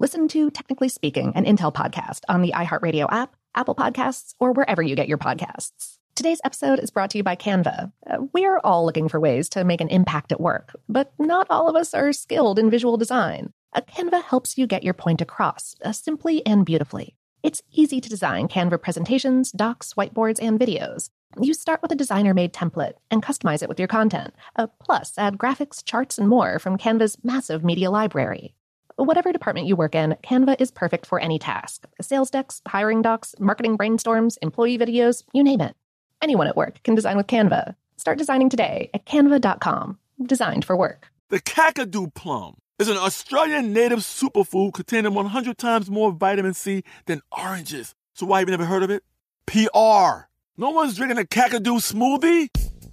Listen to Technically Speaking, an Intel podcast on the iHeartRadio app, Apple Podcasts, or wherever you get your podcasts. Today's episode is brought to you by Canva. Uh, we're all looking for ways to make an impact at work, but not all of us are skilled in visual design. A Canva helps you get your point across uh, simply and beautifully. It's easy to design Canva presentations, docs, whiteboards, and videos. You start with a designer made template and customize it with your content. Uh, plus, add graphics, charts, and more from Canva's massive media library. Whatever department you work in, Canva is perfect for any task sales decks, hiring docs, marketing brainstorms, employee videos, you name it. Anyone at work can design with Canva. Start designing today at canva.com. Designed for work. The Kakadu plum is an Australian native superfood containing 100 times more vitamin C than oranges. So why have you never heard of it? PR. No one's drinking a Kakadu smoothie?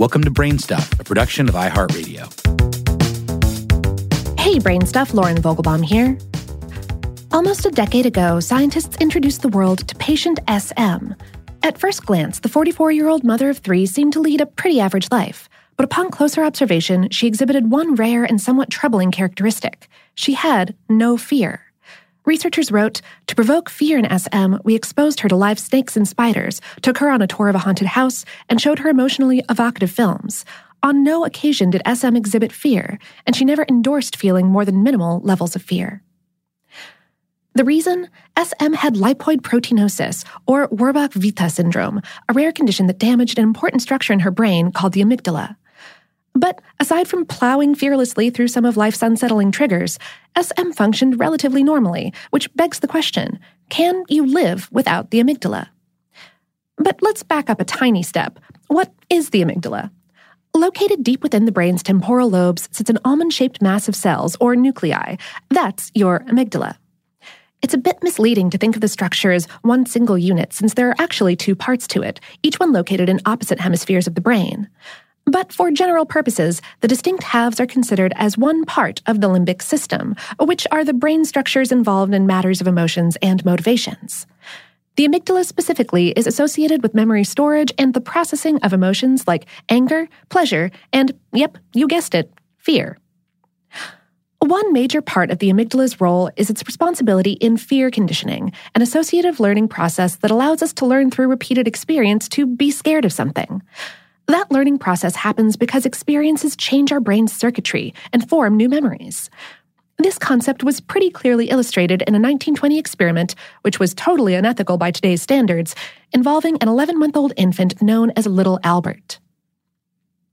Welcome to Brainstuff, a production of iHeartRadio. Hey, Brainstuff, Lauren Vogelbaum here. Almost a decade ago, scientists introduced the world to patient SM. At first glance, the 44 year old mother of three seemed to lead a pretty average life, but upon closer observation, she exhibited one rare and somewhat troubling characteristic she had no fear. Researchers wrote To provoke fear in SM, we exposed her to live snakes and spiders, took her on a tour of a haunted house, and showed her emotionally evocative films. On no occasion did SM exhibit fear, and she never endorsed feeling more than minimal levels of fear. The reason? SM had lipoid proteinosis, or Urbach-Wiethe syndrome, a rare condition that damaged an important structure in her brain called the amygdala. But aside from plowing fearlessly through some of life's unsettling triggers, SM functioned relatively normally, which begs the question can you live without the amygdala? But let's back up a tiny step. What is the amygdala? Located deep within the brain's temporal lobes sits an almond shaped mass of cells, or nuclei. That's your amygdala. It's a bit misleading to think of the structure as one single unit, since there are actually two parts to it, each one located in opposite hemispheres of the brain. But for general purposes, the distinct halves are considered as one part of the limbic system, which are the brain structures involved in matters of emotions and motivations. The amygdala specifically is associated with memory storage and the processing of emotions like anger, pleasure, and, yep, you guessed it, fear. One major part of the amygdala's role is its responsibility in fear conditioning, an associative learning process that allows us to learn through repeated experience to be scared of something. That learning process happens because experiences change our brain's circuitry and form new memories. This concept was pretty clearly illustrated in a 1920 experiment, which was totally unethical by today's standards, involving an 11 month old infant known as Little Albert.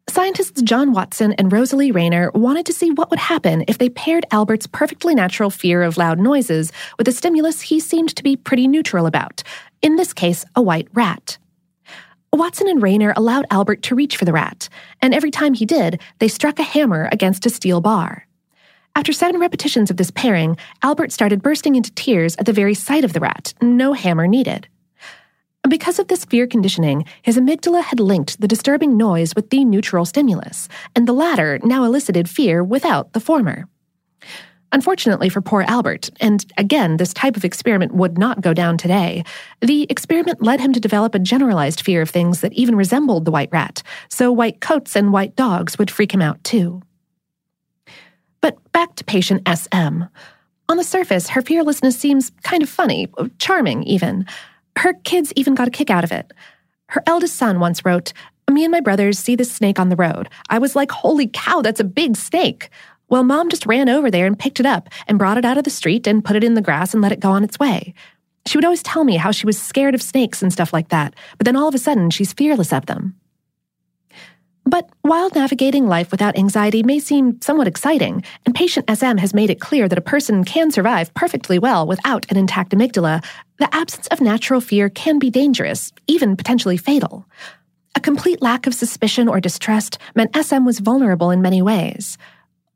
Scientists John Watson and Rosalie Rayner wanted to see what would happen if they paired Albert's perfectly natural fear of loud noises with a stimulus he seemed to be pretty neutral about in this case, a white rat. Watson and Rayner allowed Albert to reach for the rat, and every time he did, they struck a hammer against a steel bar. After seven repetitions of this pairing, Albert started bursting into tears at the very sight of the rat, no hammer needed. Because of this fear conditioning, his amygdala had linked the disturbing noise with the neutral stimulus, and the latter now elicited fear without the former. Unfortunately for poor Albert, and again, this type of experiment would not go down today, the experiment led him to develop a generalized fear of things that even resembled the white rat, so white coats and white dogs would freak him out too. But back to patient SM. On the surface, her fearlessness seems kind of funny, charming even. Her kids even got a kick out of it. Her eldest son once wrote, Me and my brothers see this snake on the road. I was like, holy cow, that's a big snake. Well, mom just ran over there and picked it up and brought it out of the street and put it in the grass and let it go on its way. She would always tell me how she was scared of snakes and stuff like that, but then all of a sudden she's fearless of them. But while navigating life without anxiety may seem somewhat exciting, and patient SM has made it clear that a person can survive perfectly well without an intact amygdala, the absence of natural fear can be dangerous, even potentially fatal. A complete lack of suspicion or distrust meant SM was vulnerable in many ways.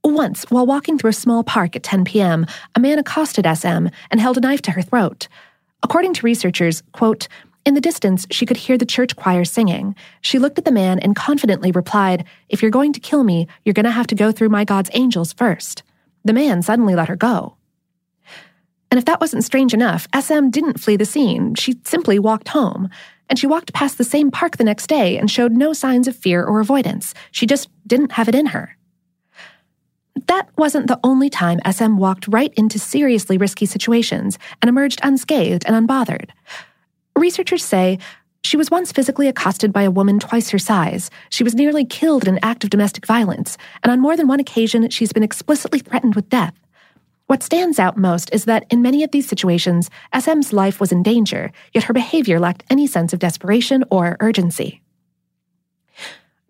Once, while walking through a small park at 10 p.m., a man accosted SM and held a knife to her throat. According to researchers, quote, in the distance, she could hear the church choir singing. She looked at the man and confidently replied, If you're going to kill me, you're going to have to go through my God's angels first. The man suddenly let her go. And if that wasn't strange enough, SM didn't flee the scene. She simply walked home. And she walked past the same park the next day and showed no signs of fear or avoidance. She just didn't have it in her. That wasn't the only time SM walked right into seriously risky situations and emerged unscathed and unbothered. Researchers say she was once physically accosted by a woman twice her size. She was nearly killed in an act of domestic violence, and on more than one occasion, she's been explicitly threatened with death. What stands out most is that in many of these situations, SM's life was in danger, yet her behavior lacked any sense of desperation or urgency.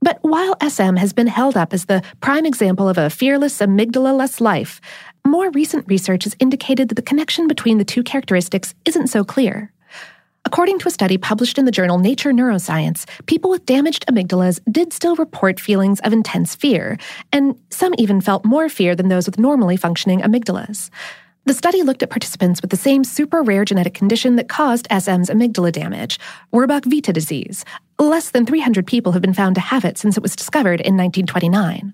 But while SM has been held up as the prime example of a fearless, amygdala less life, more recent research has indicated that the connection between the two characteristics isn't so clear. According to a study published in the journal Nature Neuroscience, people with damaged amygdalas did still report feelings of intense fear, and some even felt more fear than those with normally functioning amygdalas. The study looked at participants with the same super rare genetic condition that caused SM's amygdala damage, Urbach-Wiethe disease. Less than 300 people have been found to have it since it was discovered in 1929.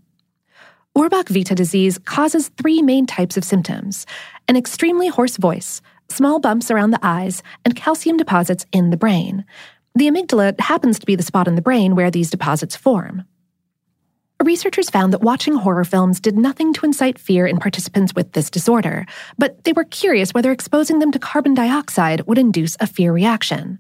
Urbach-Wiethe disease causes three main types of symptoms an extremely hoarse voice, small bumps around the eyes, and calcium deposits in the brain. The amygdala happens to be the spot in the brain where these deposits form. Researchers found that watching horror films did nothing to incite fear in participants with this disorder, but they were curious whether exposing them to carbon dioxide would induce a fear reaction.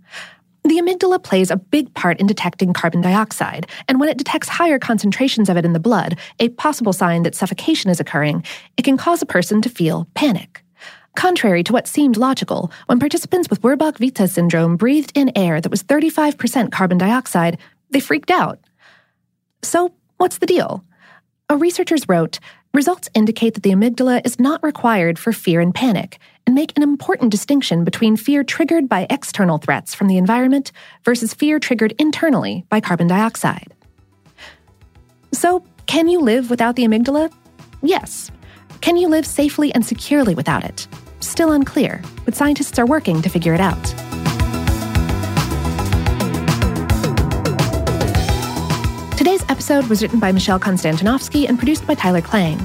The amygdala plays a big part in detecting carbon dioxide, and when it detects higher concentrations of it in the blood, a possible sign that suffocation is occurring, it can cause a person to feel panic. Contrary to what seemed logical, when participants with Urbach-Wiethe syndrome breathed in air that was 35% carbon dioxide, they freaked out. So, What's the deal? A researchers wrote Results indicate that the amygdala is not required for fear and panic, and make an important distinction between fear triggered by external threats from the environment versus fear triggered internally by carbon dioxide. So, can you live without the amygdala? Yes. Can you live safely and securely without it? Still unclear, but scientists are working to figure it out. Episode was written by Michelle Konstantinovsky and produced by Tyler Klang.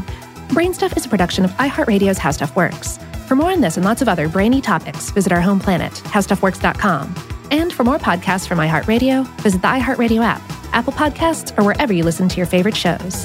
Brainstuff is a production of iHeartRadio's How Stuff Works. For more on this and lots of other brainy topics, visit our home planet, howstuffworks.com. And for more podcasts from iHeartRadio, visit the iHeartRadio app, Apple Podcasts, or wherever you listen to your favorite shows.